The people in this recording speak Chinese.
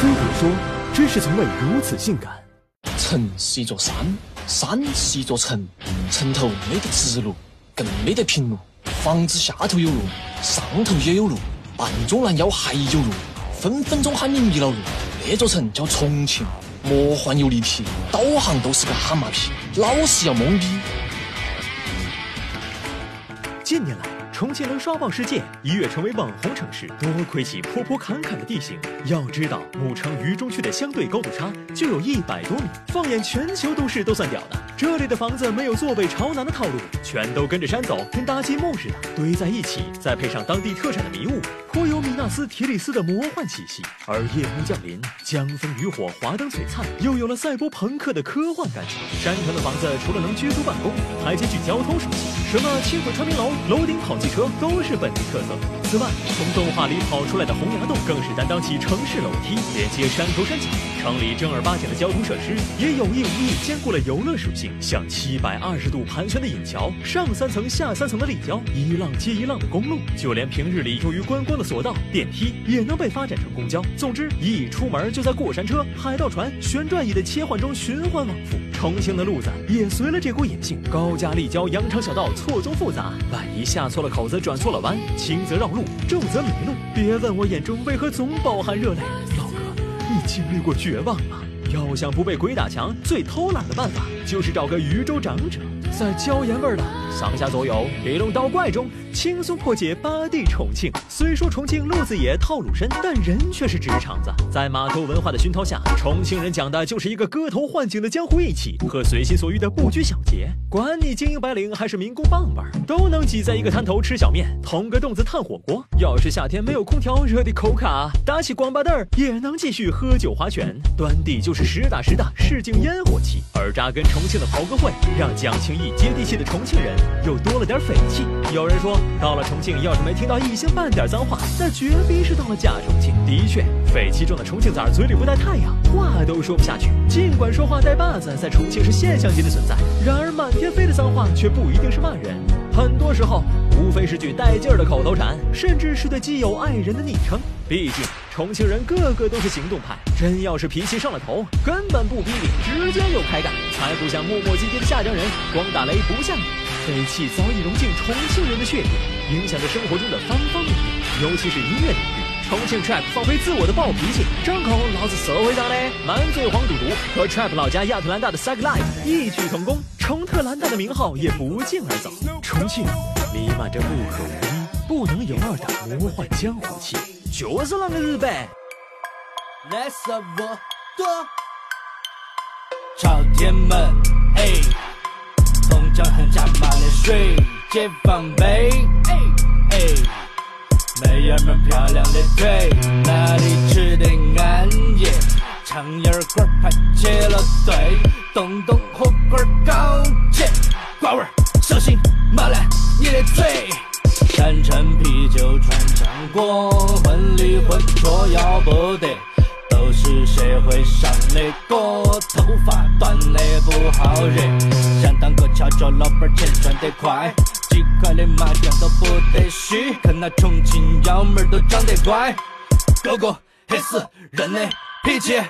飞碟说：“知识从未如此性感。城是一座山，山是一座城，城头没得直路，更没得平路。房子下头有路，上头也有路，半中拦腰还有路，分分钟喊你迷了路。那座城叫重庆，魔幻又立体，导航都是个蛤蟆皮，老是要懵逼。近年来，重庆能刷爆世界，一跃成为网红城市，多亏其坡坡坎坎的地形。要知道，母城渝中区的相对高度差就有一百多米，放眼全球都市都算屌的。这里的房子没有坐北朝南的套路，全都跟着山走，跟搭积木似的堆在一起，再配上当地特产的迷雾，颇有米纳斯提里斯的魔幻气息。而夜幕降临，江枫渔火，华灯璀璨，又有了赛博朋克的科幻感觉。山城的房子除了能居住办公，还兼具交通属性，什么轻轨穿冰楼、楼顶跑汽车都是本地特色。此外，从动画里跑出来的洪崖洞更是担当起城市楼梯，连接山头山脚。城里正儿八经的交通设施也有意无意兼顾了游乐属性，像七百二十度盘旋的引桥、上三层下三层的立交、一浪接一浪的公路，就连平日里用于观光的索道、电梯也能被发展成公交。总之，一出门就在过山车、海盗船、旋转椅的切换中循环往复。重庆的路子也随了这股野性，高架立交、羊肠小道错综复杂，万一下错了口子、转错了弯，轻则绕路，重则迷路。别问我眼中为何总饱含热泪，老哥，你经历过绝望吗？要想不被鬼打墙，最偷懒的办法就是找个渝州长者，在椒盐味的上下左右、黑龙倒怪中，轻松破解八地重庆。虽说重庆路子野、套路深，但人却是直肠子。在码头文化的熏陶下，重庆人讲的就是一个歌头换景的江湖义气和随心所欲的不拘小管你精英白领还是民工棒棒，都能挤在一个摊头吃小面，同个洞子炭火锅。要是夏天没有空调，热的口卡，打起光巴凳儿也能继续喝酒划拳。端地就是实打实的市井烟火气，而扎根重庆的袍哥会，让讲情义、接地气的重庆人又多了点匪气。有人说，到了重庆，要是没听到一星半点脏话，那绝逼是到了假重庆。的确，匪气重的重庆崽嘴里不带太阳，话都说不下去。尽管说话带把子在重庆是现象级的存在，然而满天飞的脏话却不一定是骂人，很多时候无非是句带劲儿的口头禅，甚至是对基友爱人的昵称。毕竟重庆人个个都是行动派，真要是脾气上了头，根本不逼你，直接就开干，才不像磨磨唧唧的下江人，光打雷不下雨。匪气早已融进重庆人的血液，影响着生活中的方方面面，尤其是音乐领域。重庆 trap 放飞自我的暴脾气，张口老子社会上的满嘴黄赌毒，和 trap 老家亚特兰大的 s a g life 异曲同工。重特兰大的名号也不胫而走。重庆弥漫着不可无一、不能有二的魔幻江湖气，就是那个日本。来杀我多，朝天门，哎，松江横下马连水，解放碑，哎哎，妹儿们漂亮的腿，哪里吃的安逸？苍蝇馆排起了队，东东火锅高级，瓜味儿小心麻烂你的嘴。山城啤酒穿肠过，混里混浊要不得，都是社会上的哥，头发短的不好惹。想当个翘脚老板，钱赚得快，一块的麻将都不得虚，看那重庆幺妹儿都长得乖，个个黑死人的脾气。